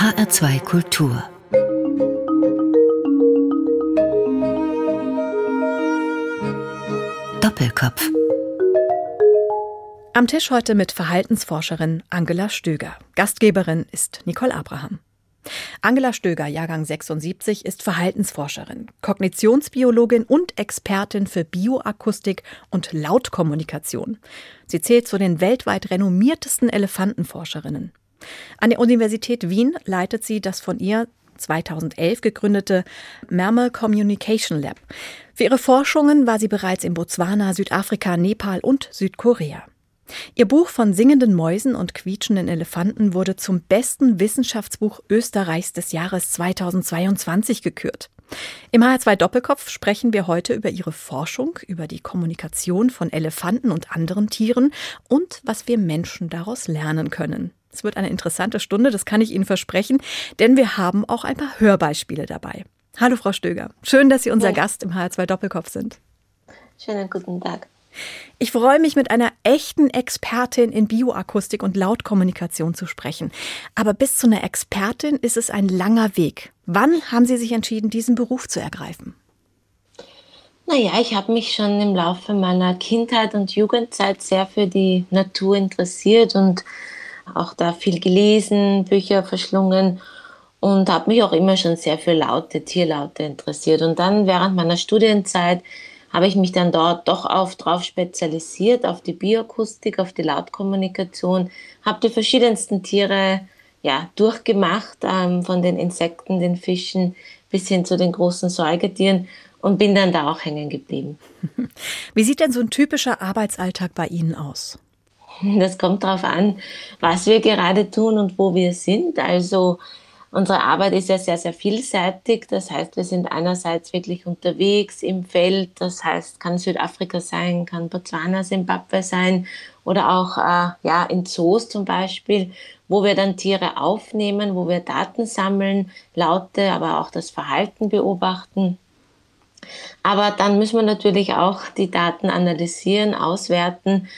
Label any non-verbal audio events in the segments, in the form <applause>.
HR2 Kultur Doppelkopf Am Tisch heute mit Verhaltensforscherin Angela Stöger. Gastgeberin ist Nicole Abraham. Angela Stöger, Jahrgang 76, ist Verhaltensforscherin, Kognitionsbiologin und Expertin für Bioakustik und Lautkommunikation. Sie zählt zu den weltweit renommiertesten Elefantenforscherinnen. An der Universität Wien leitet sie das von ihr 2011 gegründete Mammal Communication Lab. Für ihre Forschungen war sie bereits in Botswana, Südafrika, Nepal und Südkorea. Ihr Buch von singenden Mäusen und quietschenden Elefanten wurde zum besten Wissenschaftsbuch Österreichs des Jahres 2022 gekürt. Im HR2 Doppelkopf sprechen wir heute über ihre Forschung, über die Kommunikation von Elefanten und anderen Tieren und was wir Menschen daraus lernen können. Es wird eine interessante Stunde, das kann ich Ihnen versprechen, denn wir haben auch ein paar Hörbeispiele dabei. Hallo Frau Stöger, schön, dass Sie unser ja. Gast im HR2 Doppelkopf sind. Schönen guten Tag. Ich freue mich, mit einer echten Expertin in Bioakustik und Lautkommunikation zu sprechen. Aber bis zu einer Expertin ist es ein langer Weg. Wann haben Sie sich entschieden, diesen Beruf zu ergreifen? Naja, ich habe mich schon im Laufe meiner Kindheit und Jugendzeit sehr für die Natur interessiert und auch da viel gelesen, Bücher verschlungen und habe mich auch immer schon sehr für Laute, Tierlaute interessiert. Und dann während meiner Studienzeit habe ich mich dann dort doch auf drauf spezialisiert, auf die Bioakustik, auf die Lautkommunikation, habe die verschiedensten Tiere ja, durchgemacht, ähm, von den Insekten, den Fischen bis hin zu den großen Säugetieren und bin dann da auch hängen geblieben. <laughs> Wie sieht denn so ein typischer Arbeitsalltag bei Ihnen aus? Das kommt darauf an, was wir gerade tun und wo wir sind. Also Unsere Arbeit ist ja sehr, sehr vielseitig. Das heißt, wir sind einerseits wirklich unterwegs im Feld. Das heißt, kann Südafrika sein, kann Botswana, Simbabwe sein oder auch äh, ja, in Zoos zum Beispiel, wo wir dann Tiere aufnehmen, wo wir Daten sammeln, Laute, aber auch das Verhalten beobachten. Aber dann müssen wir natürlich auch die Daten analysieren, auswerten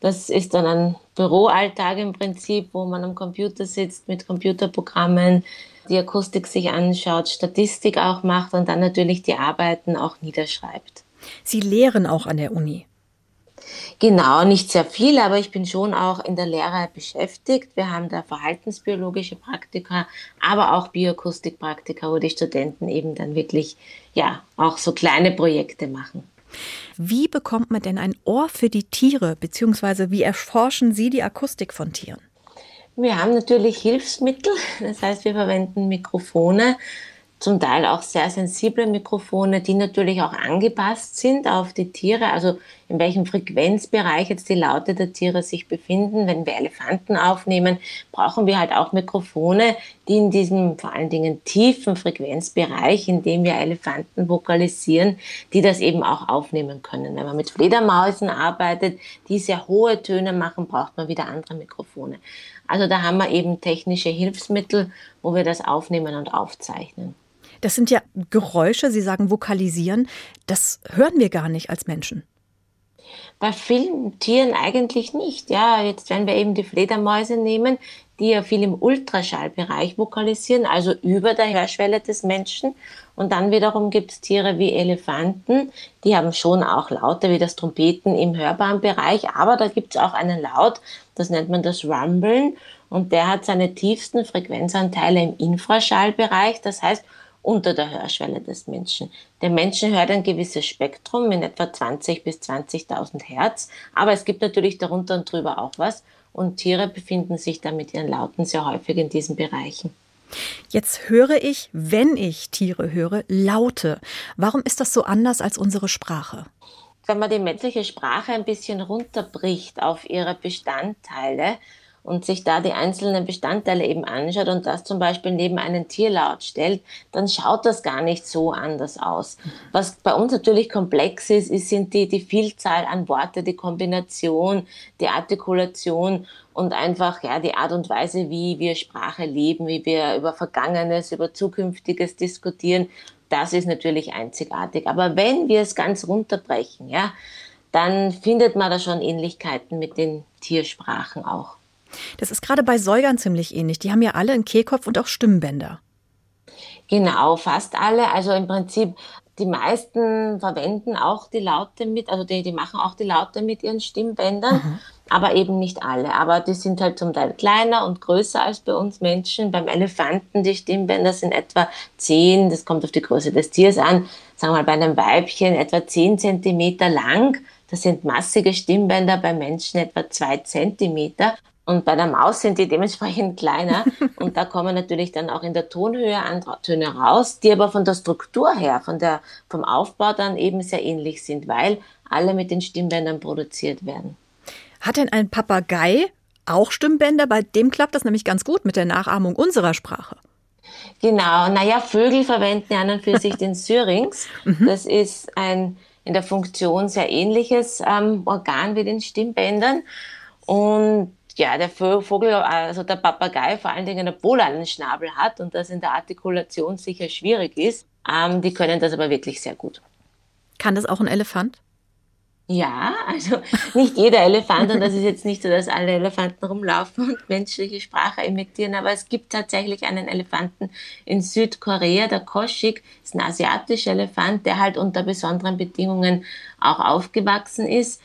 das ist dann ein Büroalltag im Prinzip, wo man am Computer sitzt mit Computerprogrammen, die Akustik sich anschaut, Statistik auch macht und dann natürlich die Arbeiten auch niederschreibt. Sie lehren auch an der Uni. Genau, nicht sehr viel, aber ich bin schon auch in der Lehre beschäftigt. Wir haben da verhaltensbiologische Praktika, aber auch Bioakustikpraktika, wo die Studenten eben dann wirklich ja auch so kleine Projekte machen. Wie bekommt man denn ein Ohr für die Tiere, beziehungsweise wie erforschen Sie die Akustik von Tieren? Wir haben natürlich Hilfsmittel, das heißt, wir verwenden Mikrofone, zum Teil auch sehr sensible Mikrofone, die natürlich auch angepasst sind auf die Tiere, also in welchem Frequenzbereich jetzt die Laute der Tiere sich befinden. Wenn wir Elefanten aufnehmen, brauchen wir halt auch Mikrofone, die in diesem vor allen Dingen tiefen Frequenzbereich, in dem wir Elefanten vokalisieren, die das eben auch aufnehmen können. Wenn man mit Fledermausen arbeitet, die sehr hohe Töne machen, braucht man wieder andere Mikrofone. Also da haben wir eben technische Hilfsmittel, wo wir das aufnehmen und aufzeichnen. Das sind ja Geräusche, Sie sagen vokalisieren, das hören wir gar nicht als Menschen. Bei vielen Tieren eigentlich nicht. Ja, jetzt wenn wir eben die Fledermäuse nehmen, die ja viel im Ultraschallbereich vokalisieren, also über der Hörschwelle des Menschen. Und dann wiederum gibt es Tiere wie Elefanten, die haben schon auch Laute wie das Trompeten im hörbaren Bereich, aber da gibt es auch einen Laut, das nennt man das Rumblen und der hat seine tiefsten Frequenzanteile im Infraschallbereich, das heißt unter der Hörschwelle des Menschen. Der Menschen hört ein gewisses Spektrum in etwa 20 bis 20.000 Hertz, aber es gibt natürlich darunter und drüber auch was und Tiere befinden sich da mit ihren Lauten sehr häufig in diesen Bereichen. Jetzt höre ich, wenn ich Tiere höre, Laute. Warum ist das so anders als unsere Sprache? Wenn man die menschliche Sprache ein bisschen runterbricht auf ihre Bestandteile, und sich da die einzelnen Bestandteile eben anschaut und das zum Beispiel neben einen Tierlaut stellt, dann schaut das gar nicht so anders aus. Was bei uns natürlich komplex ist, ist sind die, die Vielzahl an Worte, die Kombination, die Artikulation und einfach ja die Art und Weise, wie wir Sprache leben, wie wir über Vergangenes, über Zukünftiges diskutieren. Das ist natürlich einzigartig. Aber wenn wir es ganz runterbrechen, ja, dann findet man da schon Ähnlichkeiten mit den Tiersprachen auch. Das ist gerade bei Säugern ziemlich ähnlich. Die haben ja alle einen Kehlkopf und auch Stimmbänder. Genau, fast alle. Also im Prinzip, die meisten verwenden auch die Laute mit, also die, die machen auch die Laute mit ihren Stimmbändern. Mhm aber eben nicht alle. Aber die sind halt zum Teil kleiner und größer als bei uns Menschen. Beim Elefanten, die Stimmbänder sind etwa 10, das kommt auf die Größe des Tiers an, sagen wir mal bei einem Weibchen etwa 10 Zentimeter lang. Das sind massige Stimmbänder, bei Menschen etwa 2 Zentimeter. Und bei der Maus sind die dementsprechend kleiner. <laughs> und da kommen natürlich dann auch in der Tonhöhe andere Töne raus, die aber von der Struktur her, von der, vom Aufbau dann eben sehr ähnlich sind, weil alle mit den Stimmbändern produziert werden. Hat denn ein Papagei auch Stimmbänder? Bei dem klappt das nämlich ganz gut mit der Nachahmung unserer Sprache. Genau, naja, Vögel verwenden ja an und für <laughs> sich den Syrinx. Mhm. Das ist ein in der Funktion sehr ähnliches ähm, Organ wie den Stimmbändern. Und ja, der Vogel, also der Papagei vor allen Dingen, obwohl er einen Schnabel hat und das in der Artikulation sicher schwierig ist, ähm, die können das aber wirklich sehr gut. Kann das auch ein Elefant? Ja, also nicht jeder Elefant, und das ist jetzt nicht so, dass alle Elefanten rumlaufen und menschliche Sprache imitieren, aber es gibt tatsächlich einen Elefanten in Südkorea, der Koshik, ist ein asiatischer Elefant, der halt unter besonderen Bedingungen auch aufgewachsen ist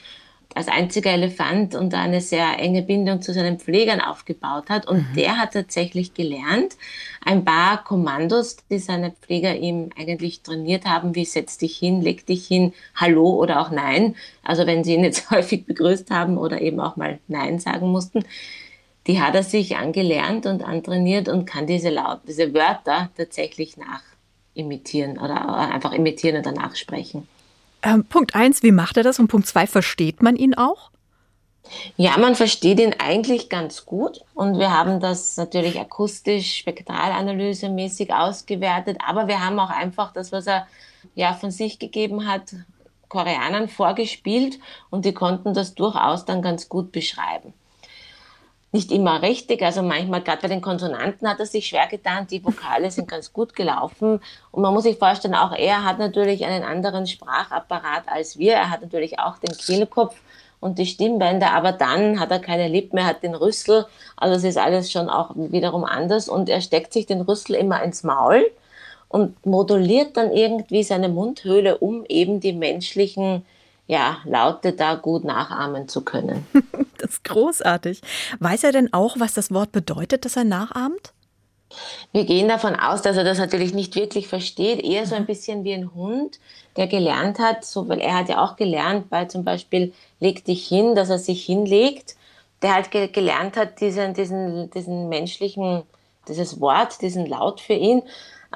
als einziger Elefant und eine sehr enge Bindung zu seinen Pflegern aufgebaut hat. Und mhm. der hat tatsächlich gelernt, ein paar Kommandos, die seine Pfleger ihm eigentlich trainiert haben, wie setz dich hin, leg dich hin, hallo oder auch nein. Also wenn sie ihn jetzt <laughs> häufig begrüßt haben oder eben auch mal nein sagen mussten, die hat er sich angelernt und antrainiert und kann diese Laut, diese Wörter tatsächlich nachimitieren oder einfach imitieren oder nachsprechen. Ähm, Punkt eins, wie macht er das? Und Punkt zwei, versteht man ihn auch? Ja, man versteht ihn eigentlich ganz gut und wir haben das natürlich akustisch, spektralanalysemäßig ausgewertet, aber wir haben auch einfach das, was er ja von sich gegeben hat, Koreanern vorgespielt und die konnten das durchaus dann ganz gut beschreiben nicht immer richtig. Also manchmal, gerade bei den Konsonanten hat er sich schwer getan. Die Vokale sind ganz gut gelaufen. Und man muss sich vorstellen, auch er hat natürlich einen anderen Sprachapparat als wir. Er hat natürlich auch den Kehlkopf und die Stimmbänder, aber dann hat er keine Lippen mehr, hat den Rüssel. Also es ist alles schon auch wiederum anders. Und er steckt sich den Rüssel immer ins Maul und moduliert dann irgendwie seine Mundhöhle, um eben die menschlichen ja, Laute da gut nachahmen zu können. <laughs> das ist großartig. Weiß er denn auch, was das Wort bedeutet, das er nachahmt? Wir gehen davon aus, dass er das natürlich nicht wirklich versteht, eher so ein bisschen wie ein Hund, der gelernt hat, so, weil er hat ja auch gelernt, bei zum Beispiel leg dich hin, dass er sich hinlegt, der halt ge gelernt hat, diesen, diesen, diesen menschlichen, dieses Wort, diesen Laut für ihn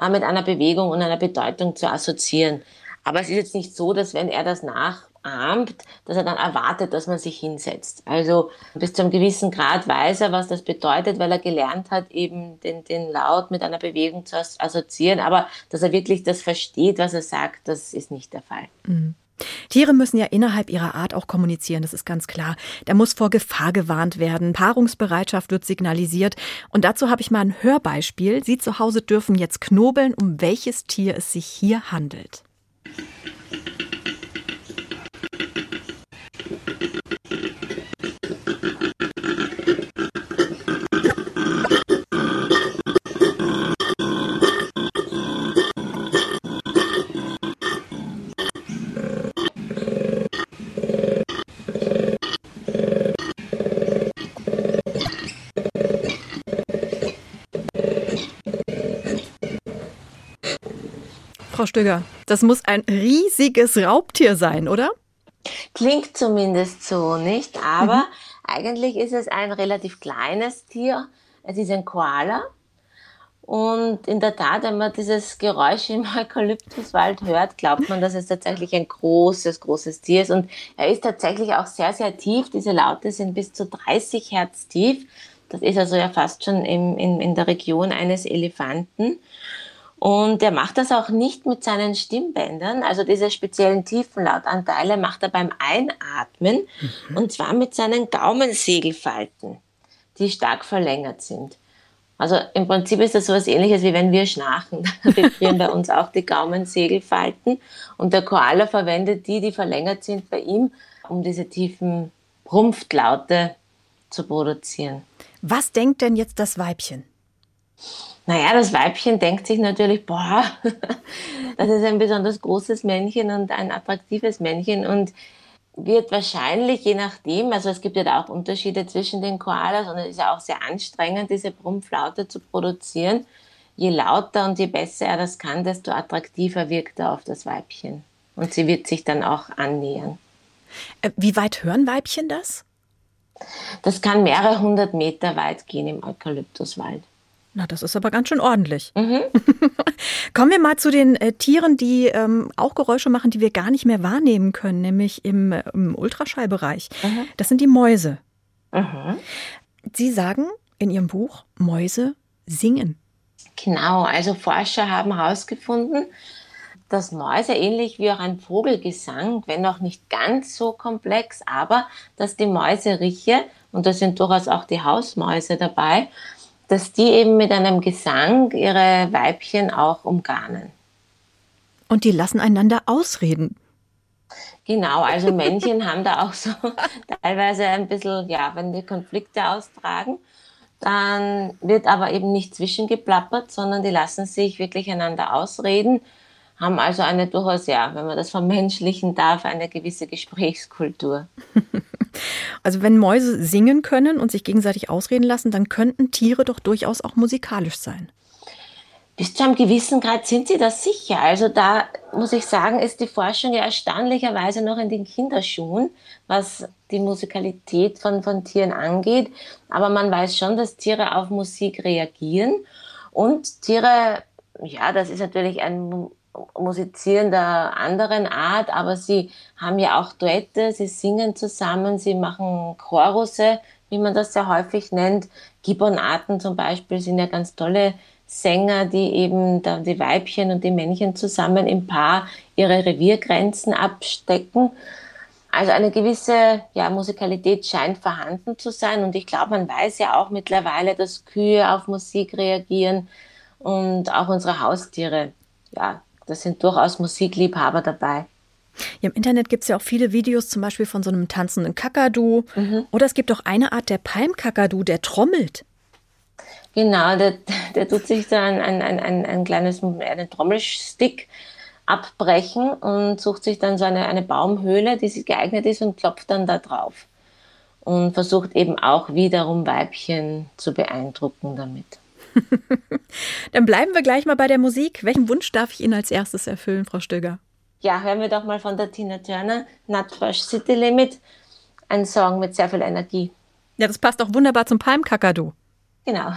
äh, mit einer Bewegung und einer Bedeutung zu assoziieren. Aber es ist jetzt nicht so, dass wenn er das nach ahmt, dass er dann erwartet, dass man sich hinsetzt. Also bis zu einem gewissen Grad weiß er, was das bedeutet, weil er gelernt hat, eben den, den Laut mit einer Bewegung zu assoziieren. Aber dass er wirklich das versteht, was er sagt, das ist nicht der Fall. Mhm. Tiere müssen ja innerhalb ihrer Art auch kommunizieren, das ist ganz klar. Da muss vor Gefahr gewarnt werden, Paarungsbereitschaft wird signalisiert. Und dazu habe ich mal ein Hörbeispiel. Sie zu Hause dürfen jetzt knobeln, um welches Tier es sich hier handelt. Frau Stöger, das muss ein riesiges Raubtier sein, oder? Klingt zumindest so, nicht? Aber mhm. eigentlich ist es ein relativ kleines Tier. Es ist ein Koala. Und in der Tat, wenn man dieses Geräusch im <laughs> Eukalyptuswald hört, glaubt man, dass es tatsächlich ein großes, großes Tier ist. Und er ist tatsächlich auch sehr, sehr tief. Diese Laute sind bis zu 30 Hertz tief. Das ist also ja fast schon in, in, in der Region eines Elefanten. Und er macht das auch nicht mit seinen Stimmbändern, also diese speziellen Tiefenlautanteile macht er beim Einatmen mhm. und zwar mit seinen Gaumensegelfalten, die stark verlängert sind. Also im Prinzip ist das so etwas ähnliches, wie wenn wir schnarchen. <laughs> Da vibrieren bei uns auch die Gaumensegelfalten und der Koala verwendet die, die verlängert sind bei ihm, um diese tiefen Rumpftlaute zu produzieren. Was denkt denn jetzt das Weibchen? Naja, das Weibchen denkt sich natürlich, boah, <laughs> das ist ein besonders großes Männchen und ein attraktives Männchen und wird wahrscheinlich, je nachdem, also es gibt ja da auch Unterschiede zwischen den Koalas und es ist ja auch sehr anstrengend, diese Brummflaute zu produzieren. Je lauter und je besser er das kann, desto attraktiver wirkt er auf das Weibchen. Und sie wird sich dann auch annähern. Äh, wie weit hören Weibchen das? Das kann mehrere hundert Meter weit gehen im Eukalyptuswald. Na, das ist aber ganz schön ordentlich. Mhm. <laughs> Kommen wir mal zu den äh, Tieren, die ähm, auch Geräusche machen, die wir gar nicht mehr wahrnehmen können, nämlich im, äh, im Ultraschallbereich. Mhm. Das sind die Mäuse. Mhm. Sie sagen in Ihrem Buch, Mäuse singen. Genau, also Forscher haben herausgefunden, dass Mäuse ähnlich wie auch ein Vogelgesang, wenn auch nicht ganz so komplex, aber dass die Mäuseriche, und da sind durchaus auch die Hausmäuse dabei, dass die eben mit einem Gesang ihre Weibchen auch umgarnen. Und die lassen einander ausreden. Genau, also <laughs> Männchen haben da auch so <laughs> teilweise ein bisschen, ja, wenn die Konflikte austragen, dann wird aber eben nicht zwischengeplappert, sondern die lassen sich wirklich einander ausreden, haben also eine durchaus, ja, wenn man das vermenschlichen darf, eine gewisse Gesprächskultur. <laughs> Also wenn Mäuse singen können und sich gegenseitig ausreden lassen, dann könnten Tiere doch durchaus auch musikalisch sein. Bis zu einem gewissen Grad sind sie das sicher. Also da muss ich sagen, ist die Forschung ja erstaunlicherweise noch in den Kinderschuhen, was die Musikalität von, von Tieren angeht. Aber man weiß schon, dass Tiere auf Musik reagieren. Und Tiere, ja, das ist natürlich ein musizieren der anderen Art, aber sie haben ja auch Duette, sie singen zusammen, sie machen Chorusse, wie man das sehr häufig nennt. Gibbonarten zum Beispiel sind ja ganz tolle Sänger, die eben da die Weibchen und die Männchen zusammen im Paar ihre Reviergrenzen abstecken. Also eine gewisse ja, Musikalität scheint vorhanden zu sein und ich glaube, man weiß ja auch mittlerweile, dass Kühe auf Musik reagieren und auch unsere Haustiere ja, da sind durchaus Musikliebhaber dabei. Ja, Im Internet gibt es ja auch viele Videos, zum Beispiel von so einem tanzenden Kakadu. Mhm. Oder es gibt auch eine Art der Palmkakadu, der trommelt. Genau, der, der tut sich dann ein, ein, ein, ein kleines einen Trommelstick abbrechen und sucht sich dann so eine, eine Baumhöhle, die sich geeignet ist und klopft dann da drauf. Und versucht eben auch wiederum Weibchen zu beeindrucken damit. <laughs> Dann bleiben wir gleich mal bei der Musik. Welchen Wunsch darf ich Ihnen als erstes erfüllen, Frau Stöger? Ja, hören wir doch mal von der Tina Turner, Nutfresh City Limit. Ein Song mit sehr viel Energie. Ja, das passt auch wunderbar zum Palmkakadu. Genau.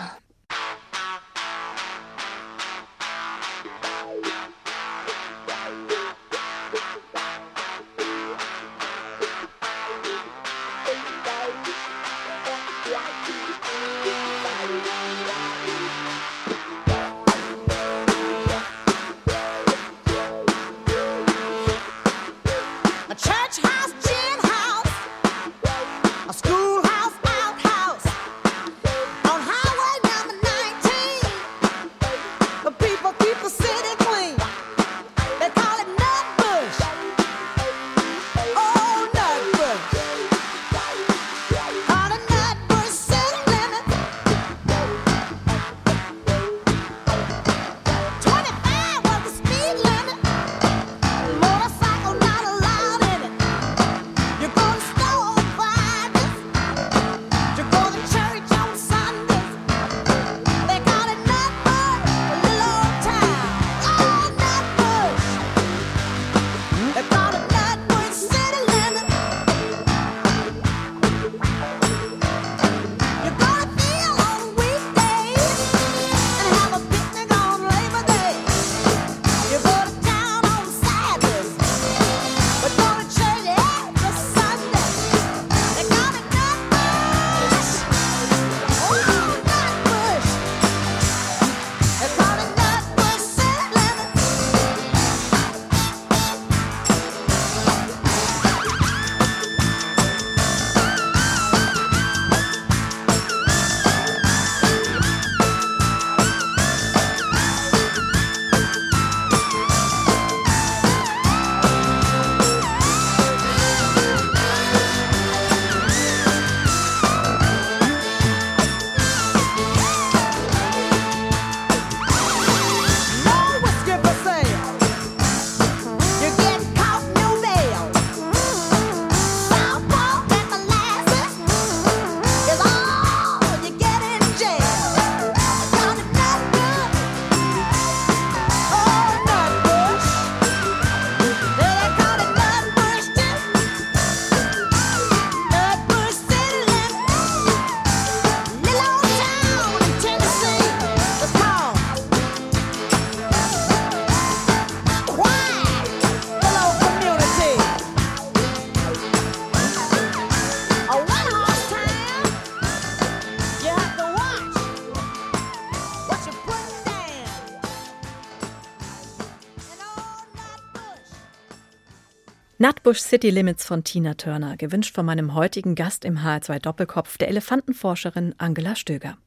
Nutbush City Limits von Tina Turner, gewünscht von meinem heutigen Gast im H2 Doppelkopf, der Elefantenforscherin Angela Stöger.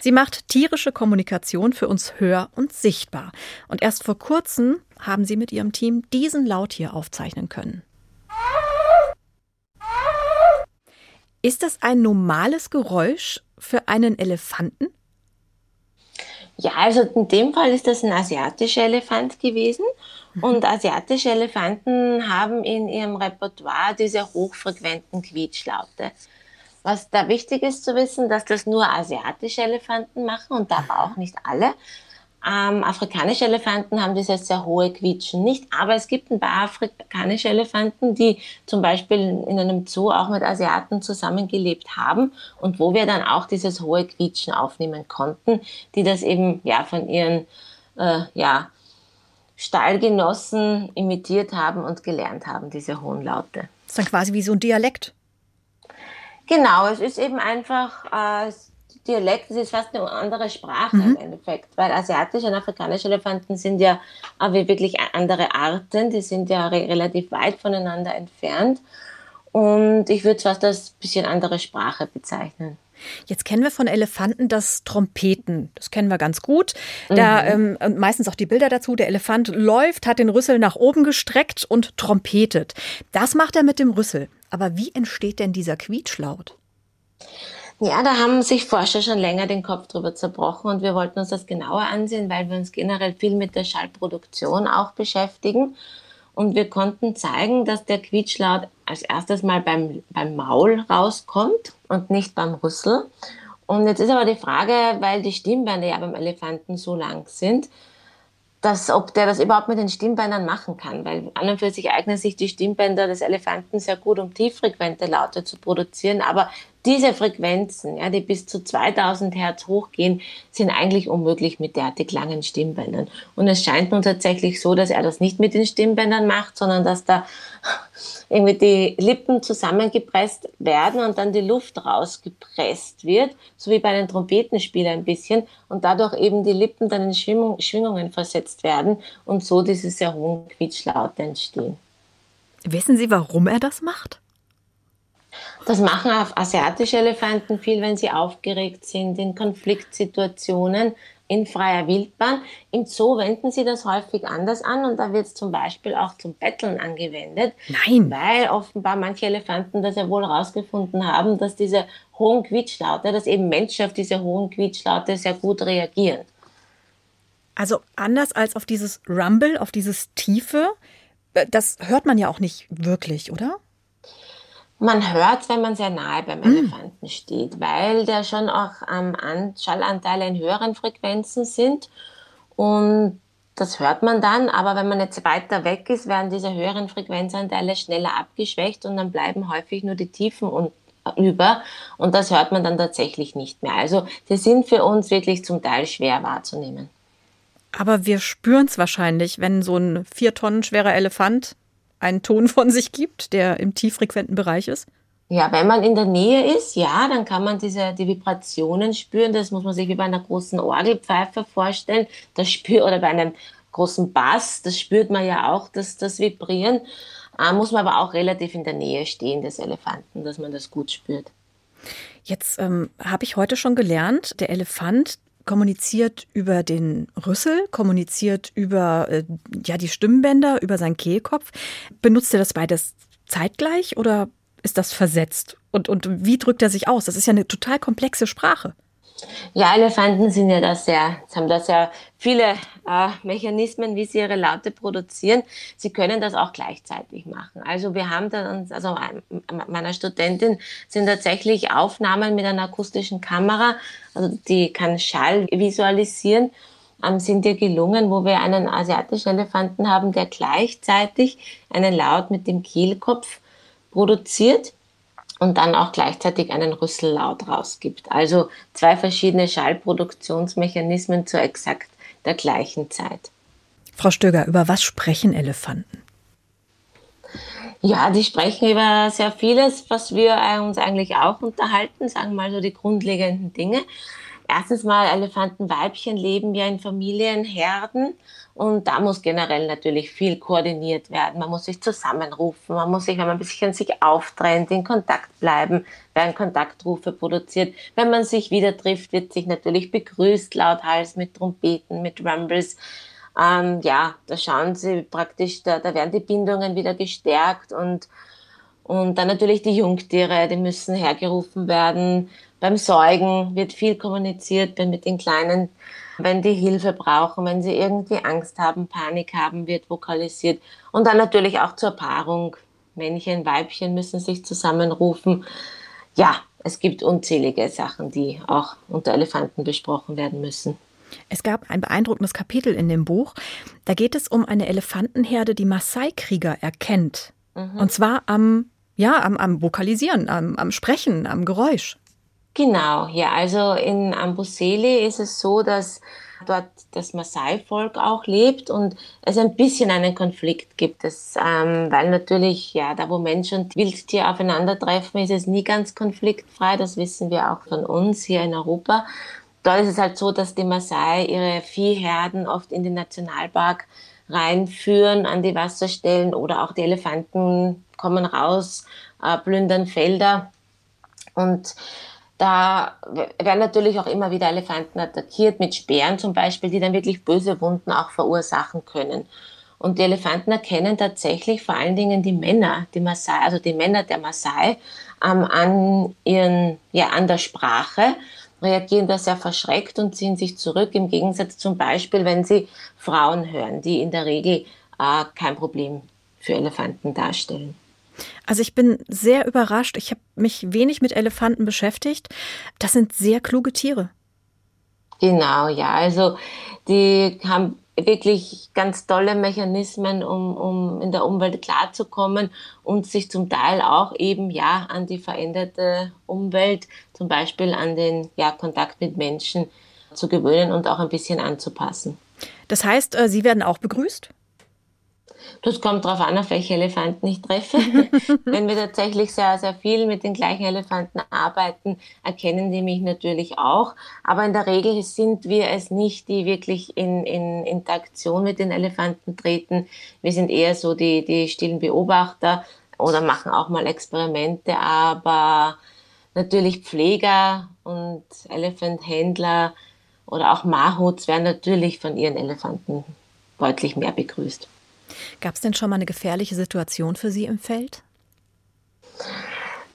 Sie macht tierische Kommunikation für uns hör- und sichtbar. Und erst vor kurzem haben sie mit ihrem Team diesen Laut hier aufzeichnen können. Ist das ein normales Geräusch für einen Elefanten? Ja, also in dem Fall ist das ein asiatischer Elefant gewesen. Und asiatische Elefanten haben in ihrem Repertoire diese hochfrequenten Quietschlaute. Was da wichtig ist zu wissen, dass das nur asiatische Elefanten machen und aber auch nicht alle. Ähm, afrikanische Elefanten haben dieses sehr hohe Quietschen nicht, aber es gibt ein paar afrikanische Elefanten, die zum Beispiel in einem Zoo auch mit Asiaten zusammengelebt haben und wo wir dann auch dieses hohe Quietschen aufnehmen konnten, die das eben ja von ihren äh, ja, Stallgenossen imitiert haben und gelernt haben, diese hohen Laute. Das ist dann quasi wie so ein Dialekt. Genau, es ist eben einfach äh, Dialekt, es ist fast eine andere Sprache mhm. im Endeffekt, weil asiatische und afrikanische Elefanten sind ja aber wirklich andere Arten, die sind ja re relativ weit voneinander entfernt und ich würde es fast als bisschen andere Sprache bezeichnen. Jetzt kennen wir von Elefanten das Trompeten. Das kennen wir ganz gut. Da mhm. ähm, meistens auch die Bilder dazu. Der Elefant läuft, hat den Rüssel nach oben gestreckt und trompetet. Das macht er mit dem Rüssel. Aber wie entsteht denn dieser Quietschlaut? Ja, da haben sich Forscher schon länger den Kopf drüber zerbrochen und wir wollten uns das genauer ansehen, weil wir uns generell viel mit der Schallproduktion auch beschäftigen. Und wir konnten zeigen, dass der Quietschlaut als erstes mal beim, beim Maul rauskommt und nicht beim Rüssel. Und jetzt ist aber die Frage, weil die Stimmbänder ja beim Elefanten so lang sind, dass, ob der das überhaupt mit den Stimmbändern machen kann, weil an und für sich eignen sich die Stimmbänder des Elefanten sehr gut, um tieffrequente Laute zu produzieren, aber diese Frequenzen, ja, die bis zu 2000 Hertz hochgehen, sind eigentlich unmöglich mit derartig langen Stimmbändern. Und es scheint nun tatsächlich so, dass er das nicht mit den Stimmbändern macht, sondern dass da irgendwie die Lippen zusammengepresst werden und dann die Luft rausgepresst wird, so wie bei einem Trompetenspieler ein bisschen, und dadurch eben die Lippen dann in Schwingungen versetzt werden und so diese sehr hohen Quietschlaute entstehen. Wissen Sie, warum er das macht? Das machen auch asiatische Elefanten viel, wenn sie aufgeregt sind, in Konfliktsituationen, in freier Wildbahn. Im Zoo wenden sie das häufig anders an und da wird es zum Beispiel auch zum Betteln angewendet. Nein. Weil offenbar manche Elefanten das ja wohl herausgefunden haben, dass diese hohen Quietschlaute, dass eben Menschen auf diese hohen Quietschlaute sehr gut reagieren. Also anders als auf dieses Rumble, auf dieses Tiefe, äh, das hört man ja auch nicht wirklich, oder? Man hört, wenn man sehr nahe beim mhm. Elefanten steht, weil der schon auch ähm, An Schallanteile in höheren Frequenzen sind. Und das hört man dann, aber wenn man jetzt weiter weg ist, werden diese höheren Frequenzanteile schneller abgeschwächt und dann bleiben häufig nur die Tiefen und, über und das hört man dann tatsächlich nicht mehr. Also die sind für uns wirklich zum Teil schwer wahrzunehmen. Aber wir spüren es wahrscheinlich, wenn so ein vier Tonnen schwerer Elefant einen Ton von sich gibt, der im tieffrequenten Bereich ist? Ja, wenn man in der Nähe ist, ja, dann kann man diese, die Vibrationen spüren. Das muss man sich wie bei einer großen Orgelpfeife vorstellen. Das spürt, oder bei einem großen Bass, das spürt man ja auch, dass das Vibrieren. Äh, muss man aber auch relativ in der Nähe stehen des Elefanten, dass man das gut spürt. Jetzt ähm, habe ich heute schon gelernt, der Elefant, kommuniziert über den Rüssel, kommuniziert über äh, ja, die Stimmbänder, über seinen Kehlkopf. Benutzt er das beides zeitgleich oder ist das versetzt? Und, und wie drückt er sich aus? Das ist ja eine total komplexe Sprache. Ja, Elefanten sind ja da sehr, haben da sehr viele äh, Mechanismen, wie sie ihre Laute produzieren. Sie können das auch gleichzeitig machen. Also wir haben dann, also meiner Studentin sind tatsächlich Aufnahmen mit einer akustischen Kamera, also die kann Schall visualisieren, ähm, sind ihr gelungen, wo wir einen asiatischen Elefanten haben, der gleichzeitig einen Laut mit dem Kehlkopf produziert und dann auch gleichzeitig einen Rüssellaut rausgibt. Also zwei verschiedene Schallproduktionsmechanismen zur exakt der gleichen Zeit. Frau Stöger, über was sprechen Elefanten? Ja, die sprechen über sehr vieles, was wir uns eigentlich auch unterhalten, sagen wir mal so die grundlegenden Dinge. Erstens mal Elefantenweibchen leben ja in Familienherden und da muss generell natürlich viel koordiniert werden. Man muss sich zusammenrufen, man muss sich, wenn man ein bisschen sich auftrennt, in Kontakt bleiben, werden Kontaktrufe produziert. Wenn man sich wieder trifft, wird sich natürlich begrüßt, lauthals mit Trompeten, mit Rumbles. Ähm, ja, da schauen sie praktisch, da, da werden die Bindungen wieder gestärkt und und dann natürlich die Jungtiere, die müssen hergerufen werden. Beim Säugen wird viel kommuniziert mit den Kleinen. Wenn die Hilfe brauchen, wenn sie irgendwie Angst haben, Panik haben, wird vokalisiert. Und dann natürlich auch zur Paarung. Männchen, Weibchen müssen sich zusammenrufen. Ja, es gibt unzählige Sachen, die auch unter Elefanten besprochen werden müssen. Es gab ein beeindruckendes Kapitel in dem Buch. Da geht es um eine Elefantenherde, die Maasai-Krieger erkennt. Mhm. Und zwar am ja, am, am Vokalisieren, am, am Sprechen, am Geräusch. Genau, ja, also in Amboseli ist es so, dass dort das Maasai-Volk auch lebt und es ein bisschen einen Konflikt gibt. Es, ähm, weil natürlich, ja, da wo Mensch und Wildtier aufeinandertreffen, ist es nie ganz konfliktfrei. Das wissen wir auch von uns hier in Europa. Dort ist es halt so, dass die Maasai ihre Viehherden oft in den Nationalpark reinführen an die Wasserstellen oder auch die Elefanten kommen raus, äh, plündern Felder und da werden natürlich auch immer wieder Elefanten attackiert mit Speeren zum Beispiel, die dann wirklich böse Wunden auch verursachen können. Und die Elefanten erkennen tatsächlich vor allen Dingen die Männer, die Maasai, also die Männer der Maasai, ähm, an ihren, ja, an der Sprache reagieren da sehr verschreckt und ziehen sich zurück, im Gegensatz zum Beispiel, wenn sie Frauen hören, die in der Regel äh, kein Problem für Elefanten darstellen. Also ich bin sehr überrascht. Ich habe mich wenig mit Elefanten beschäftigt. Das sind sehr kluge Tiere. Genau, ja. Also die haben wirklich ganz tolle Mechanismen, um, um in der Umwelt klarzukommen und sich zum Teil auch eben ja an die veränderte Umwelt, zum Beispiel an den ja, Kontakt mit Menschen zu gewöhnen und auch ein bisschen anzupassen. Das heißt, äh, Sie werden auch begrüßt? Das kommt darauf an, auf welche Elefanten ich treffe. <laughs> Wenn wir tatsächlich sehr, sehr viel mit den gleichen Elefanten arbeiten, erkennen die mich natürlich auch. Aber in der Regel sind wir es nicht, die wirklich in, in Interaktion mit den Elefanten treten. Wir sind eher so die, die stillen Beobachter oder machen auch mal Experimente, aber natürlich Pfleger und Elefanthändler oder auch Mahuts werden natürlich von ihren Elefanten deutlich mehr begrüßt. Gab es denn schon mal eine gefährliche Situation für Sie im Feld?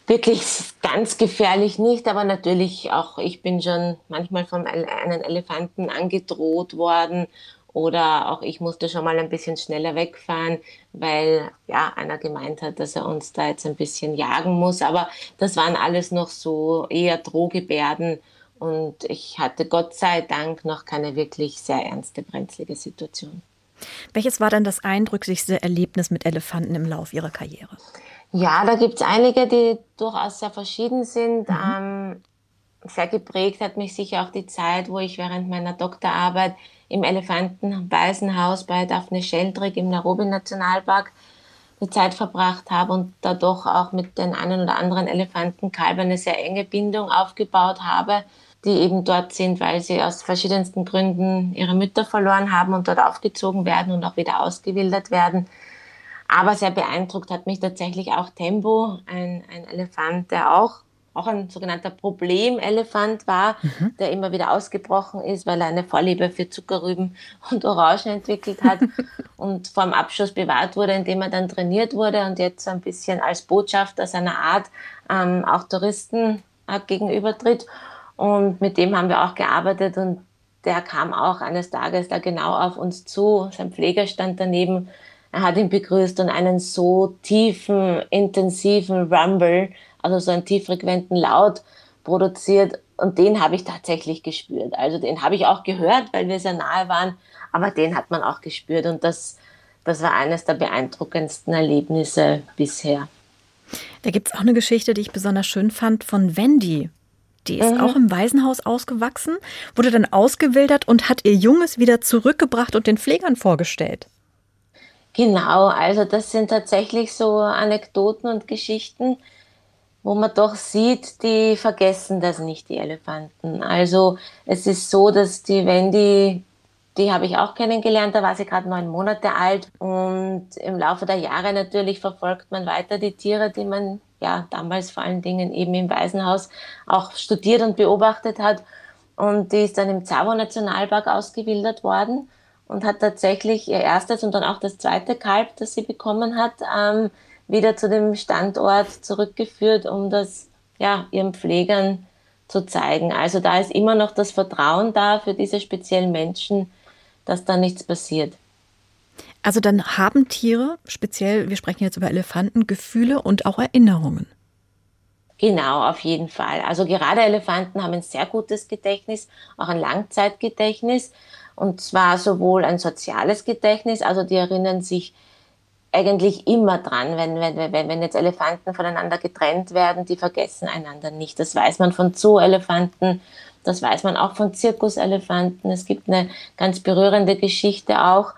Wirklich ganz gefährlich nicht, aber natürlich auch, ich bin schon manchmal von einem Elefanten angedroht worden oder auch ich musste schon mal ein bisschen schneller wegfahren, weil ja einer gemeint hat, dass er uns da jetzt ein bisschen jagen muss. Aber das waren alles noch so eher Drohgebärden und ich hatte Gott sei Dank noch keine wirklich sehr ernste brenzlige Situation. Welches war dann das eindrücklichste Erlebnis mit Elefanten im Lauf Ihrer Karriere? Ja, da gibt es einige, die durchaus sehr verschieden sind. Mhm. Ähm, sehr geprägt hat mich sicher auch die Zeit, wo ich während meiner Doktorarbeit im Elefantenwaisenhaus bei Daphne Sheldrick im Nairobi Nationalpark die Zeit verbracht habe und da doch auch mit den einen oder anderen Elefantenkalben eine sehr enge Bindung aufgebaut habe die eben dort sind, weil sie aus verschiedensten Gründen ihre Mütter verloren haben und dort aufgezogen werden und auch wieder ausgewildert werden. Aber sehr beeindruckt hat mich tatsächlich auch Tembo, ein, ein Elefant, der auch, auch ein sogenannter Problemelefant war, mhm. der immer wieder ausgebrochen ist, weil er eine Vorliebe für Zuckerrüben und Orangen entwickelt hat <laughs> und vor dem Abschuss bewahrt wurde, indem er dann trainiert wurde und jetzt so ein bisschen als Botschafter seiner Art ähm, auch Touristen äh, gegenübertritt. Und mit dem haben wir auch gearbeitet und der kam auch eines Tages da genau auf uns zu. Sein Pfleger stand daneben. Er hat ihn begrüßt und einen so tiefen, intensiven Rumble, also so einen tieffrequenten Laut produziert. Und den habe ich tatsächlich gespürt. Also den habe ich auch gehört, weil wir sehr nahe waren. Aber den hat man auch gespürt. Und das, das war eines der beeindruckendsten Erlebnisse bisher. Da gibt es auch eine Geschichte, die ich besonders schön fand, von Wendy. Die ist mhm. auch im Waisenhaus ausgewachsen, wurde dann ausgewildert und hat ihr Junges wieder zurückgebracht und den Pflegern vorgestellt. Genau, also das sind tatsächlich so Anekdoten und Geschichten, wo man doch sieht, die vergessen das nicht, die Elefanten. Also es ist so, dass die Wendy, die habe ich auch kennengelernt, da war sie gerade neun Monate alt und im Laufe der Jahre natürlich verfolgt man weiter die Tiere, die man ja damals vor allen Dingen eben im Waisenhaus auch studiert und beobachtet hat. Und die ist dann im Tsavo Nationalpark ausgewildert worden und hat tatsächlich ihr erstes und dann auch das zweite Kalb, das sie bekommen hat, ähm, wieder zu dem Standort zurückgeführt, um das ja, ihren Pflegern zu zeigen. Also da ist immer noch das Vertrauen da für diese speziellen Menschen, dass da nichts passiert. Also dann haben Tiere, speziell, wir sprechen jetzt über Elefanten, Gefühle und auch Erinnerungen. Genau, auf jeden Fall. Also gerade Elefanten haben ein sehr gutes Gedächtnis, auch ein Langzeitgedächtnis. Und zwar sowohl ein soziales Gedächtnis, also die erinnern sich eigentlich immer dran, wenn, wenn, wenn, jetzt Elefanten voneinander getrennt werden, die vergessen einander nicht. Das weiß man von Zoo-Elefanten, das weiß man auch von Zirkuselefanten. Es gibt eine ganz berührende Geschichte auch,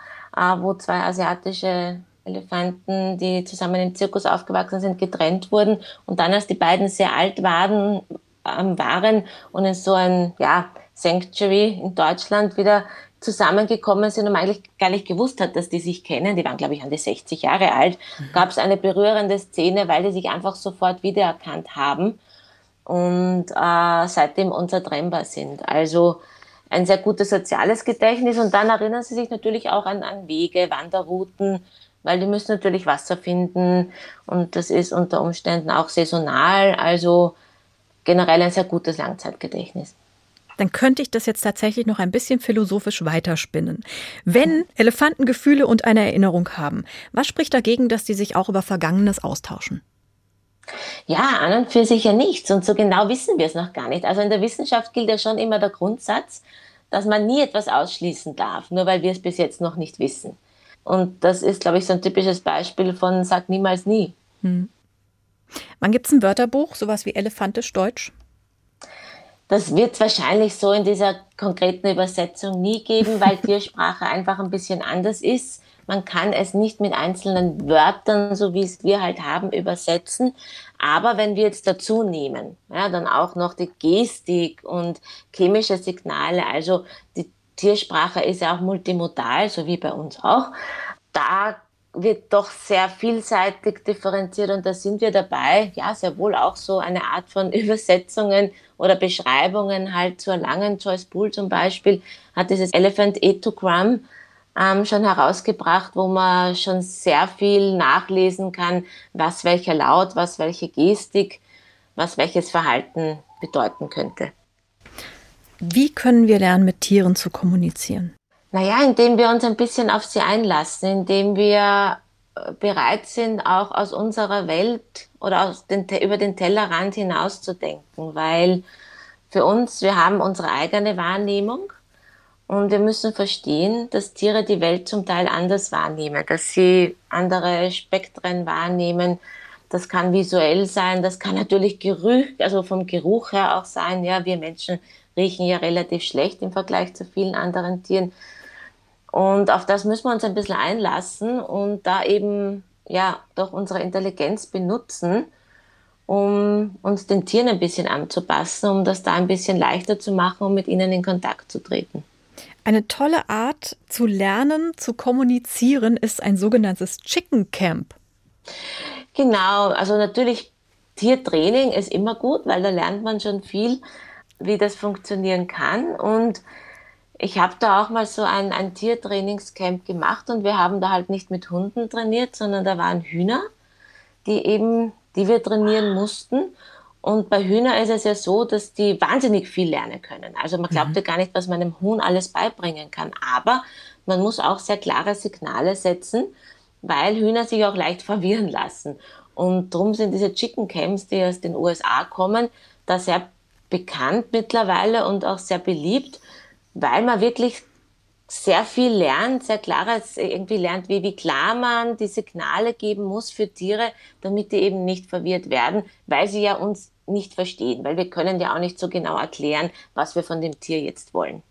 wo zwei asiatische Elefanten, die zusammen im Zirkus aufgewachsen sind, getrennt wurden. Und dann, als die beiden sehr alt waren, ähm, waren und in so ein ja, Sanctuary in Deutschland wieder zusammengekommen sind und man eigentlich gar nicht gewusst hat, dass die sich kennen, die waren, glaube ich, an die 60 Jahre alt, mhm. gab es eine berührende Szene, weil die sich einfach sofort wiedererkannt haben und äh, seitdem unzertrennbar sind. Also ein sehr gutes soziales Gedächtnis und dann erinnern sie sich natürlich auch an, an Wege, Wanderrouten, weil die müssen natürlich Wasser finden und das ist unter Umständen auch saisonal, also generell ein sehr gutes Langzeitgedächtnis dann könnte ich das jetzt tatsächlich noch ein bisschen philosophisch weiterspinnen. Wenn Elefanten Gefühle und eine Erinnerung haben, was spricht dagegen, dass die sich auch über Vergangenes austauschen? Ja, an und für sich ja nichts. Und so genau wissen wir es noch gar nicht. Also in der Wissenschaft gilt ja schon immer der Grundsatz, dass man nie etwas ausschließen darf, nur weil wir es bis jetzt noch nicht wissen. Und das ist, glaube ich, so ein typisches Beispiel von sag niemals nie. Hm. Wann gibt es ein Wörterbuch, sowas wie elefantisch Deutsch? Das wird es wahrscheinlich so in dieser konkreten Übersetzung nie geben, weil <laughs> Tiersprache einfach ein bisschen anders ist. Man kann es nicht mit einzelnen Wörtern, so wie es wir halt haben, übersetzen. Aber wenn wir jetzt dazu nehmen, ja, dann auch noch die Gestik und chemische Signale, also die Tiersprache ist ja auch multimodal, so wie bei uns auch. Da wird doch sehr vielseitig differenziert und da sind wir dabei, ja, sehr wohl auch so eine Art von <laughs> Übersetzungen oder Beschreibungen halt zu erlangen. Joyce Poole zum Beispiel hat dieses Elephant Etogram ähm, schon herausgebracht, wo man schon sehr viel nachlesen kann, was welcher Laut, was welche Gestik, was welches Verhalten bedeuten könnte. Wie können wir lernen, mit Tieren zu kommunizieren? Naja, indem wir uns ein bisschen auf sie einlassen, indem wir äh, bereit sind, auch aus unserer Welt oder den, über den Tellerrand hinauszudenken, weil für uns, wir haben unsere eigene Wahrnehmung und wir müssen verstehen, dass Tiere die Welt zum Teil anders wahrnehmen, dass sie andere Spektren wahrnehmen. Das kann visuell sein, das kann natürlich Geruch, also vom Geruch her auch sein. Ja, wir Menschen riechen ja relativ schlecht im Vergleich zu vielen anderen Tieren. Und auf das müssen wir uns ein bisschen einlassen und da eben ja doch unsere Intelligenz benutzen, um uns den Tieren ein bisschen anzupassen, um das da ein bisschen leichter zu machen, um mit ihnen in Kontakt zu treten. Eine tolle Art zu lernen, zu kommunizieren, ist ein sogenanntes Chicken Camp. Genau, also natürlich Tiertraining ist immer gut, weil da lernt man schon viel, wie das funktionieren kann und ich habe da auch mal so ein, ein Tiertrainingscamp gemacht und wir haben da halt nicht mit Hunden trainiert, sondern da waren Hühner, die eben, die wir trainieren mussten. Und bei Hühnern ist es ja so, dass die wahnsinnig viel lernen können. Also man glaubt mhm. ja gar nicht, was man einem Huhn alles beibringen kann. Aber man muss auch sehr klare Signale setzen, weil Hühner sich auch leicht verwirren lassen. Und darum sind diese Chicken Camps, die aus den USA kommen, da sehr bekannt mittlerweile und auch sehr beliebt weil man wirklich sehr viel lernt, sehr klares irgendwie lernt, wie, wie klar man die Signale geben muss für Tiere, damit die eben nicht verwirrt werden, weil sie ja uns nicht verstehen, weil wir können ja auch nicht so genau erklären, was wir von dem Tier jetzt wollen.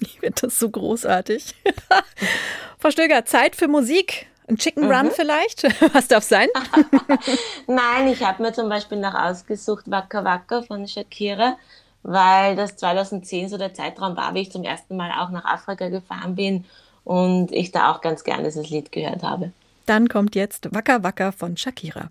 Ich finde das so großartig. <laughs> Frau Stöger, Zeit für Musik. Ein Chicken mhm. Run vielleicht? <laughs> Was darf sein? <laughs> Nein, ich habe mir zum Beispiel noch ausgesucht Waka Waka von Shakira, weil das 2010 so der Zeitraum war, wie ich zum ersten Mal auch nach Afrika gefahren bin und ich da auch ganz gerne dieses Lied gehört habe. Dann kommt jetzt Waka Waka von Shakira.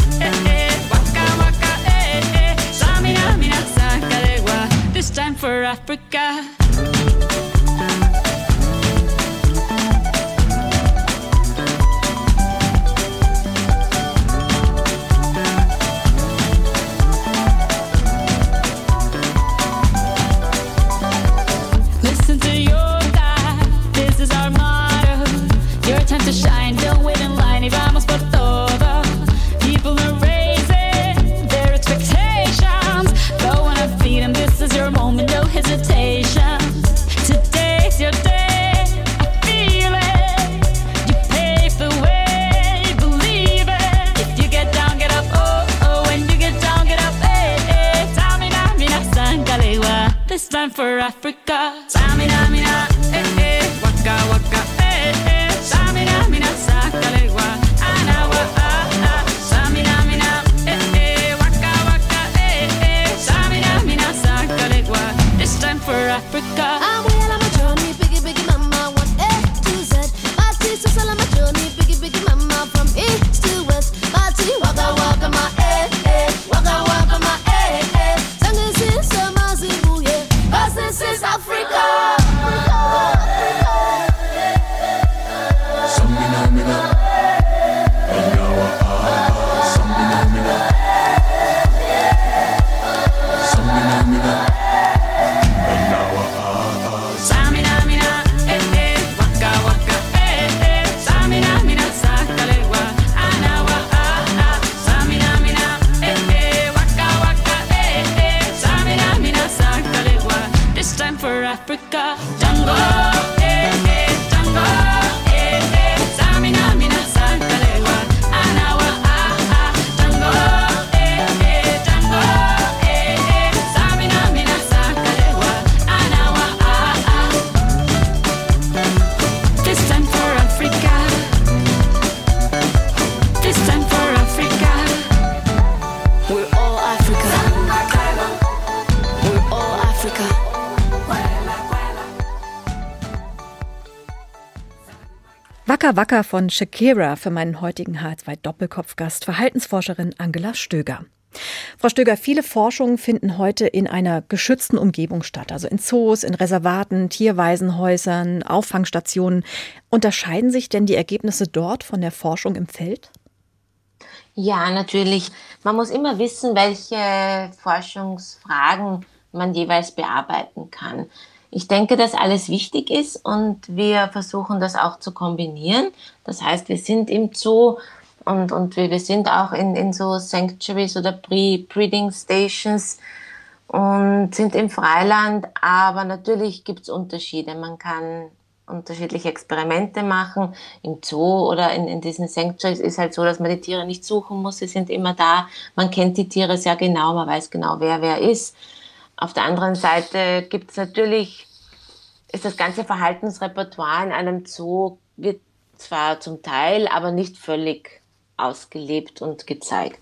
This time for Africa. Listen to your this is our motto. Your time to shine, don't wait Wacker Wacker von Shakira für meinen heutigen H2 Doppelkopfgast, Verhaltensforscherin Angela Stöger. Frau Stöger, viele Forschungen finden heute in einer geschützten Umgebung statt, also in Zoos, in Reservaten, Tierwaisenhäusern, Auffangstationen. Unterscheiden sich denn die Ergebnisse dort von der Forschung im Feld? Ja, natürlich. Man muss immer wissen, welche Forschungsfragen man jeweils bearbeiten kann. Ich denke, dass alles wichtig ist und wir versuchen das auch zu kombinieren. Das heißt, wir sind im Zoo und, und wir, wir sind auch in, in so Sanctuaries oder Pre-Breeding Stations und sind im Freiland, aber natürlich gibt es Unterschiede. Man kann unterschiedliche Experimente machen. Im Zoo oder in, in diesen Sanctuaries ist halt so, dass man die Tiere nicht suchen muss. Sie sind immer da. Man kennt die Tiere sehr genau. Man weiß genau, wer wer ist. Auf der anderen Seite gibt es natürlich, ist das ganze Verhaltensrepertoire in einem Zoo wird zwar zum Teil, aber nicht völlig ausgelebt und gezeigt.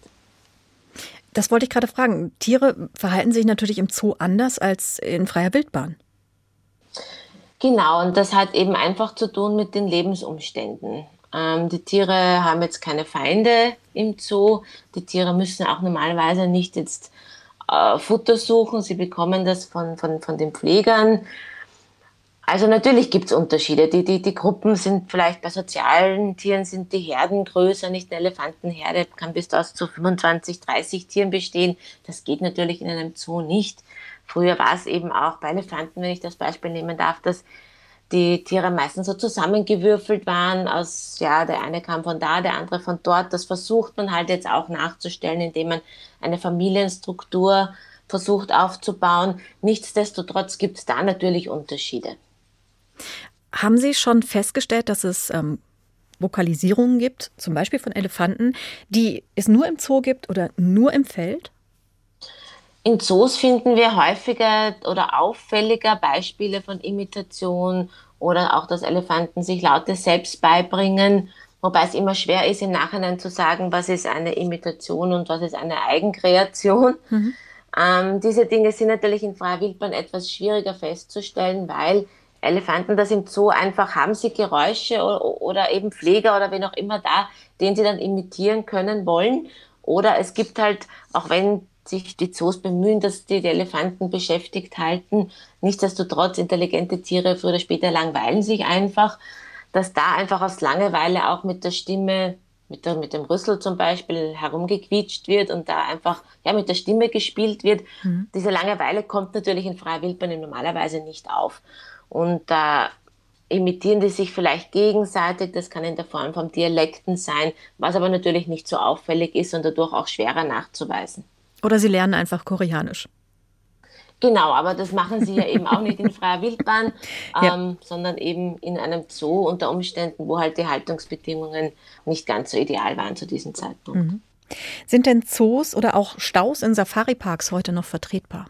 Das wollte ich gerade fragen. Tiere verhalten sich natürlich im Zoo anders als in freier Wildbahn. Genau, und das hat eben einfach zu tun mit den Lebensumständen. Ähm, die Tiere haben jetzt keine Feinde im Zoo. Die Tiere müssen auch normalerweise nicht jetzt äh, Futter suchen, sie bekommen das von, von, von den Pflegern. Also natürlich gibt es Unterschiede. Die, die, die Gruppen sind vielleicht bei sozialen Tieren sind die Herden größer, nicht eine Elefantenherde kann bis aus zu 25, 30 Tieren bestehen. Das geht natürlich in einem Zoo nicht. Früher war es eben auch bei Elefanten, wenn ich das Beispiel nehmen darf, dass die Tiere meistens so zusammengewürfelt waren aus, ja, der eine kam von da, der andere von dort. Das versucht man halt jetzt auch nachzustellen, indem man eine Familienstruktur versucht aufzubauen. Nichtsdestotrotz gibt es da natürlich Unterschiede. Haben Sie schon festgestellt, dass es ähm, Vokalisierungen gibt, zum Beispiel von Elefanten, die es nur im Zoo gibt oder nur im Feld? In Zoos finden wir häufiger oder auffälliger Beispiele von Imitation oder auch, dass Elefanten sich Laute selbst beibringen, wobei es immer schwer ist, im Nachhinein zu sagen, was ist eine Imitation und was ist eine Eigenkreation. Mhm. Ähm, diese Dinge sind natürlich in freier Wildbahn etwas schwieriger festzustellen, weil Elefanten das im Zoo einfach haben sie Geräusche oder, oder eben Pfleger oder wen auch immer da, den sie dann imitieren können wollen. Oder es gibt halt, auch wenn sich die Zoos bemühen, dass die, die Elefanten beschäftigt halten, nichtsdestotrotz intelligente Tiere früher oder später langweilen sich einfach, dass da einfach aus Langeweile auch mit der Stimme mit, der, mit dem Rüssel zum Beispiel herumgequietscht wird und da einfach ja, mit der Stimme gespielt wird. Mhm. Diese Langeweile kommt natürlich in freier Wildbahn normalerweise nicht auf. Und da imitieren die sich vielleicht gegenseitig, das kann in der Form von Dialekten sein, was aber natürlich nicht so auffällig ist und dadurch auch schwerer nachzuweisen. Oder sie lernen einfach Koreanisch. Genau, aber das machen sie ja eben auch nicht in freier Wildbahn, <laughs> ja. ähm, sondern eben in einem Zoo unter Umständen, wo halt die Haltungsbedingungen nicht ganz so ideal waren zu diesem Zeitpunkt. Mhm. Sind denn Zoos oder auch Staus in Safari-Parks heute noch vertretbar?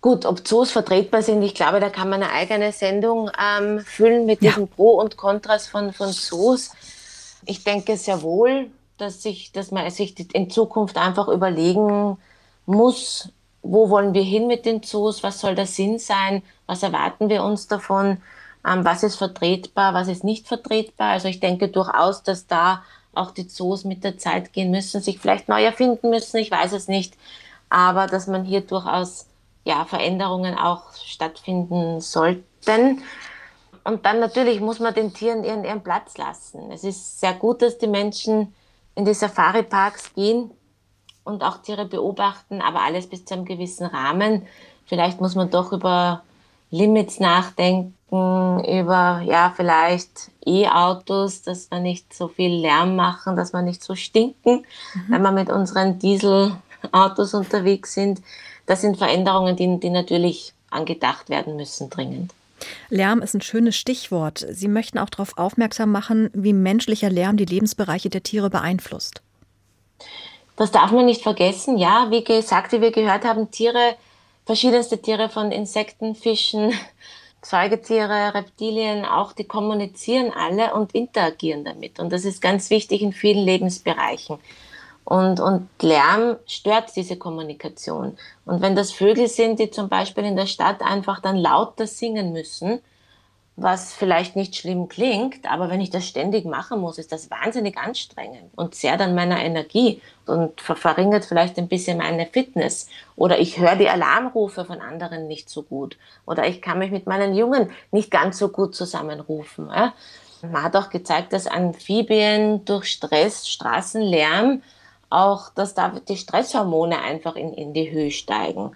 Gut, ob Zoos vertretbar sind, ich glaube, da kann man eine eigene Sendung ähm, füllen mit ja. diesen Pro und Kontras von, von Zoos. Ich denke sehr wohl, dass, sich, dass man sich in Zukunft einfach überlegen muss, wo wollen wir hin mit den Zoos, was soll der Sinn sein, was erwarten wir uns davon, ähm, was ist vertretbar, was ist nicht vertretbar. Also ich denke durchaus, dass da auch die Zoos mit der Zeit gehen müssen, sich vielleicht neu erfinden müssen, ich weiß es nicht, aber dass man hier durchaus ja, Veränderungen auch stattfinden sollten. Und dann natürlich muss man den Tieren ihren, ihren Platz lassen. Es ist sehr gut, dass die Menschen in die Safari-Parks gehen und auch Tiere beobachten, aber alles bis zu einem gewissen Rahmen. Vielleicht muss man doch über Limits nachdenken, über ja vielleicht E-Autos, dass wir nicht so viel Lärm machen, dass wir nicht so stinken, mhm. wenn wir mit unseren Dieselautos unterwegs sind das sind Veränderungen, die, die natürlich angedacht werden müssen, dringend. Lärm ist ein schönes Stichwort. Sie möchten auch darauf aufmerksam machen, wie menschlicher Lärm die Lebensbereiche der Tiere beeinflusst. Das darf man nicht vergessen. Ja, wie gesagt, wie wir gehört haben, Tiere, verschiedenste Tiere von Insekten, Fischen, <laughs> Säugetiere, Reptilien, auch die kommunizieren alle und interagieren damit. Und das ist ganz wichtig in vielen Lebensbereichen. Und, und Lärm stört diese Kommunikation. Und wenn das Vögel sind, die zum Beispiel in der Stadt einfach dann lauter singen müssen, was vielleicht nicht schlimm klingt, aber wenn ich das ständig machen muss, ist das wahnsinnig anstrengend und zehrt an meiner Energie und verringert vielleicht ein bisschen meine Fitness. Oder ich höre die Alarmrufe von anderen nicht so gut. Oder ich kann mich mit meinen Jungen nicht ganz so gut zusammenrufen. Man hat auch gezeigt, dass Amphibien durch Stress, Straßenlärm, auch, dass da die Stresshormone einfach in, in die Höhe steigen.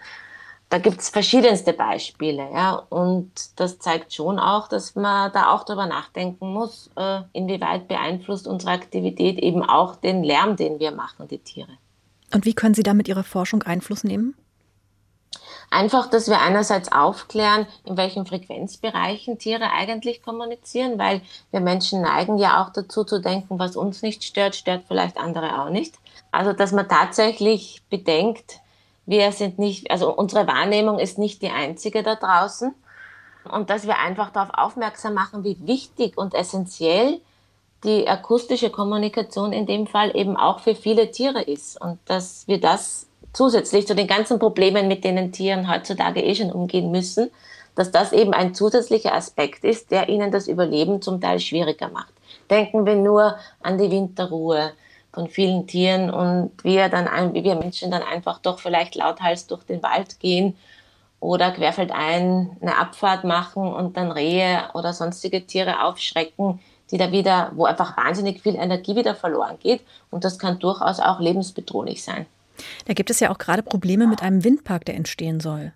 Da gibt's verschiedenste Beispiele, ja, und das zeigt schon auch, dass man da auch drüber nachdenken muss, äh, inwieweit beeinflusst unsere Aktivität eben auch den Lärm, den wir machen, die Tiere. Und wie können Sie da mit Ihrer Forschung Einfluss nehmen? Einfach, dass wir einerseits aufklären, in welchen Frequenzbereichen Tiere eigentlich kommunizieren, weil wir Menschen neigen ja auch dazu zu denken, was uns nicht stört, stört vielleicht andere auch nicht. Also, dass man tatsächlich bedenkt, wir sind nicht, also unsere Wahrnehmung ist nicht die einzige da draußen. Und dass wir einfach darauf aufmerksam machen, wie wichtig und essentiell die akustische Kommunikation in dem Fall eben auch für viele Tiere ist. Und dass wir das zusätzlich zu den ganzen Problemen, mit denen Tieren heutzutage eh schon umgehen müssen, dass das eben ein zusätzlicher Aspekt ist, der ihnen das Überleben zum Teil schwieriger macht. Denken wir nur an die Winterruhe, von vielen Tieren und wir dann, ein, wir Menschen dann einfach doch vielleicht lauthals durch den Wald gehen oder querfeldein eine Abfahrt machen und dann Rehe oder sonstige Tiere aufschrecken, die da wieder, wo einfach wahnsinnig viel Energie wieder verloren geht und das kann durchaus auch lebensbedrohlich sein. Da gibt es ja auch gerade Probleme mit einem Windpark, der entstehen soll.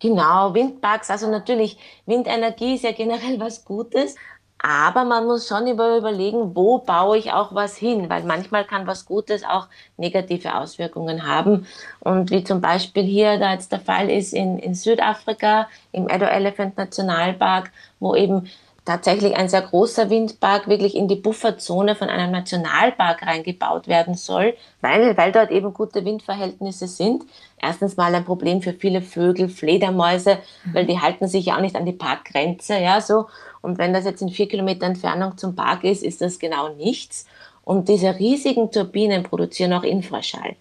Genau, Windparks, also natürlich, Windenergie ist ja generell was Gutes, aber man muss schon über, überlegen, wo baue ich auch was hin, weil manchmal kann was Gutes auch negative Auswirkungen haben. Und wie zum Beispiel hier da jetzt der Fall ist in, in Südafrika, im Edo Elephant Nationalpark, wo eben tatsächlich ein sehr großer Windpark wirklich in die Bufferzone von einem Nationalpark reingebaut werden soll, weil, weil dort eben gute Windverhältnisse sind. Erstens mal ein Problem für viele Vögel, Fledermäuse, weil die halten sich ja auch nicht an die Parkgrenze, ja, so. Und wenn das jetzt in vier Kilometer Entfernung zum Park ist, ist das genau nichts. Und diese riesigen Turbinen produzieren auch Infraschall,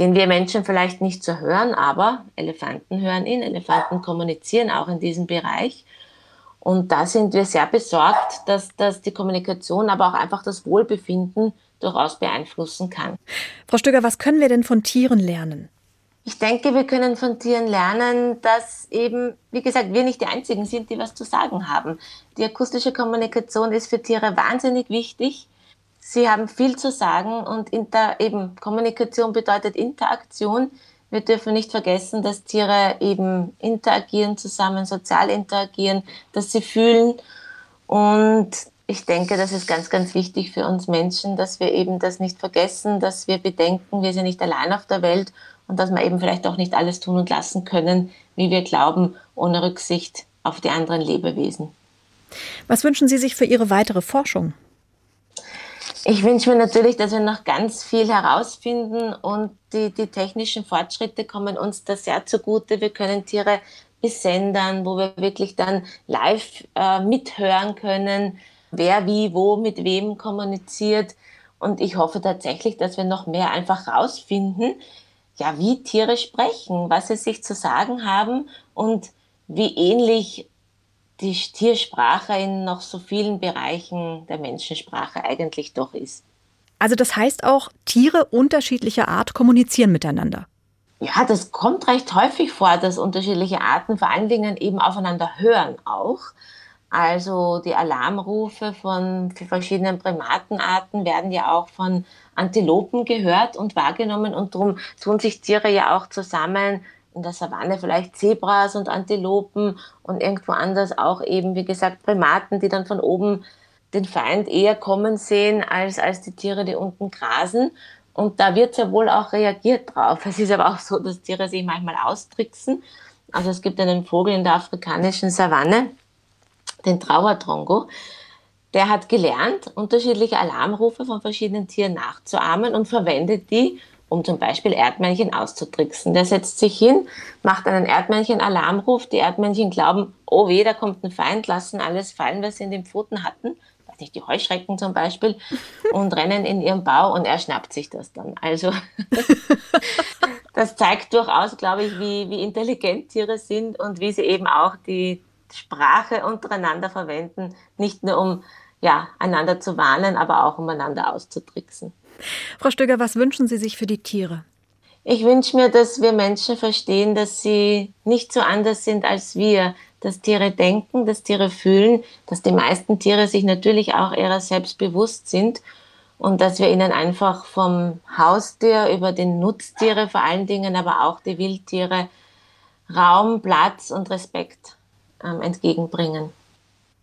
den wir Menschen vielleicht nicht so hören, aber Elefanten hören ihn, Elefanten kommunizieren auch in diesem Bereich. Und da sind wir sehr besorgt, dass, dass die Kommunikation, aber auch einfach das Wohlbefinden durchaus beeinflussen kann. Frau Stöger, was können wir denn von Tieren lernen? Ich denke, wir können von Tieren lernen, dass eben, wie gesagt, wir nicht die Einzigen sind, die was zu sagen haben. Die akustische Kommunikation ist für Tiere wahnsinnig wichtig. Sie haben viel zu sagen und inter, eben Kommunikation bedeutet Interaktion. Wir dürfen nicht vergessen, dass Tiere eben interagieren zusammen, sozial interagieren, dass sie fühlen. Und ich denke, das ist ganz, ganz wichtig für uns Menschen, dass wir eben das nicht vergessen, dass wir bedenken, wir sind nicht allein auf der Welt und dass wir eben vielleicht auch nicht alles tun und lassen können, wie wir glauben, ohne Rücksicht auf die anderen Lebewesen. Was wünschen Sie sich für Ihre weitere Forschung? Ich wünsche mir natürlich, dass wir noch ganz viel herausfinden und die, die technischen Fortschritte kommen uns da sehr zugute. Wir können Tiere besendern, wo wir wirklich dann live äh, mithören können, wer wie wo mit wem kommuniziert. Und ich hoffe tatsächlich, dass wir noch mehr einfach rausfinden, ja, wie Tiere sprechen, was sie sich zu sagen haben und wie ähnlich die Tiersprache in noch so vielen Bereichen der Menschensprache eigentlich doch ist. Also das heißt auch, Tiere unterschiedlicher Art kommunizieren miteinander. Ja, das kommt recht häufig vor, dass unterschiedliche Arten vor allen Dingen eben aufeinander hören auch. Also die Alarmrufe von verschiedenen Primatenarten werden ja auch von Antilopen gehört und wahrgenommen und darum tun sich Tiere ja auch zusammen in der Savanne vielleicht Zebras und Antilopen und irgendwo anders auch eben, wie gesagt, Primaten, die dann von oben den Feind eher kommen sehen als, als die Tiere, die unten grasen. Und da wird ja wohl auch reagiert drauf. Es ist aber auch so, dass Tiere sich manchmal austricksen. Also es gibt einen Vogel in der afrikanischen Savanne, den Trauertrongo, der hat gelernt, unterschiedliche Alarmrufe von verschiedenen Tieren nachzuahmen und verwendet die, um zum Beispiel Erdmännchen auszutricksen. Der setzt sich hin, macht einen Erdmännchen-Alarmruf. Die Erdmännchen glauben, oh weh, da kommt ein Feind, lassen alles fallen, was sie in den Pfoten hatten. Nicht, die Heuschrecken zum Beispiel. <laughs> Und rennen in ihren Bau und er schnappt sich das dann. Also, <laughs> das zeigt durchaus, glaube ich, wie, wie intelligent Tiere sind und wie sie eben auch die Sprache untereinander verwenden. Nicht nur um, ja, einander zu warnen, aber auch um einander auszutricksen. Frau Stöger, was wünschen Sie sich für die Tiere? Ich wünsche mir, dass wir Menschen verstehen, dass sie nicht so anders sind als wir, dass Tiere denken, dass Tiere fühlen, dass die meisten Tiere sich natürlich auch ihrer selbst bewusst sind und dass wir ihnen einfach vom Haustier über den Nutztiere vor allen Dingen, aber auch die Wildtiere Raum, Platz und Respekt ähm, entgegenbringen.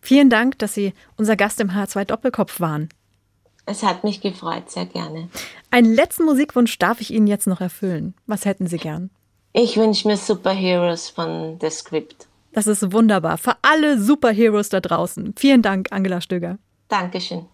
Vielen Dank, dass Sie unser Gast im H2 Doppelkopf waren. Es hat mich gefreut, sehr gerne. Einen letzten Musikwunsch darf ich Ihnen jetzt noch erfüllen. Was hätten Sie gern? Ich wünsche mir Superheroes von The Script. Das ist wunderbar. Für alle Superheroes da draußen. Vielen Dank, Angela Stöger. Dankeschön.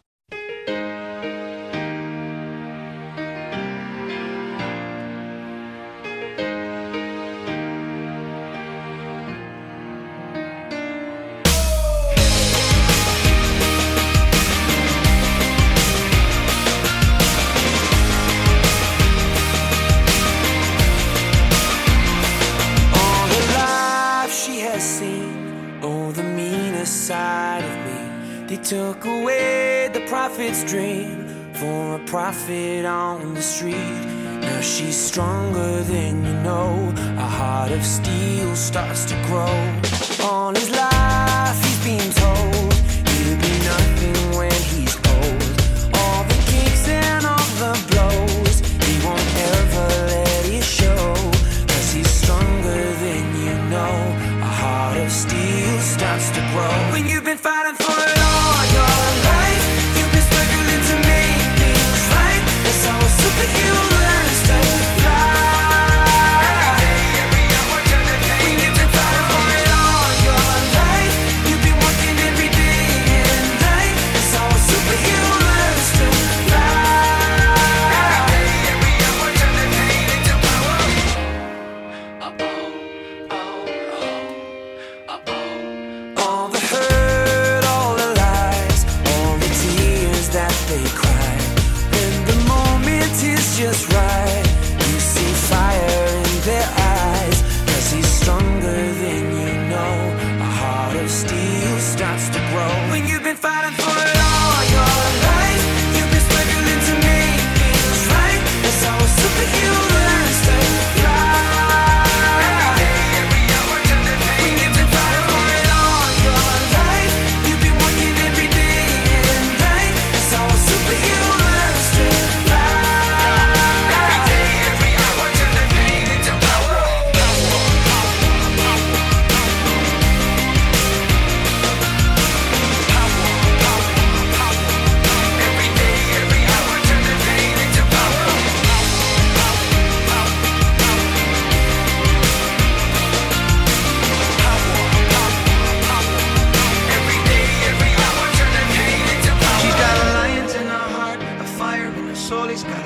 prophet's dream for a prophet on the street. Now she's stronger than you know. A heart of steel starts to grow on his life.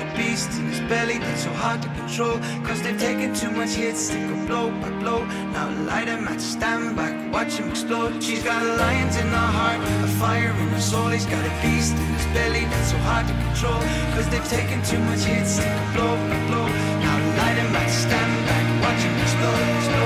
the beast in his belly that's so hard to control. Cause they've taken too much hits, they go blow by blow. Now light him at stand back, watch him explode. She's got a lions in her heart, a fire in her soul. He's got a beast in his belly that's so hard to control. Cause they've taken too much hits, they go blow by blow. Now light him at stand back, watch him explode. explode.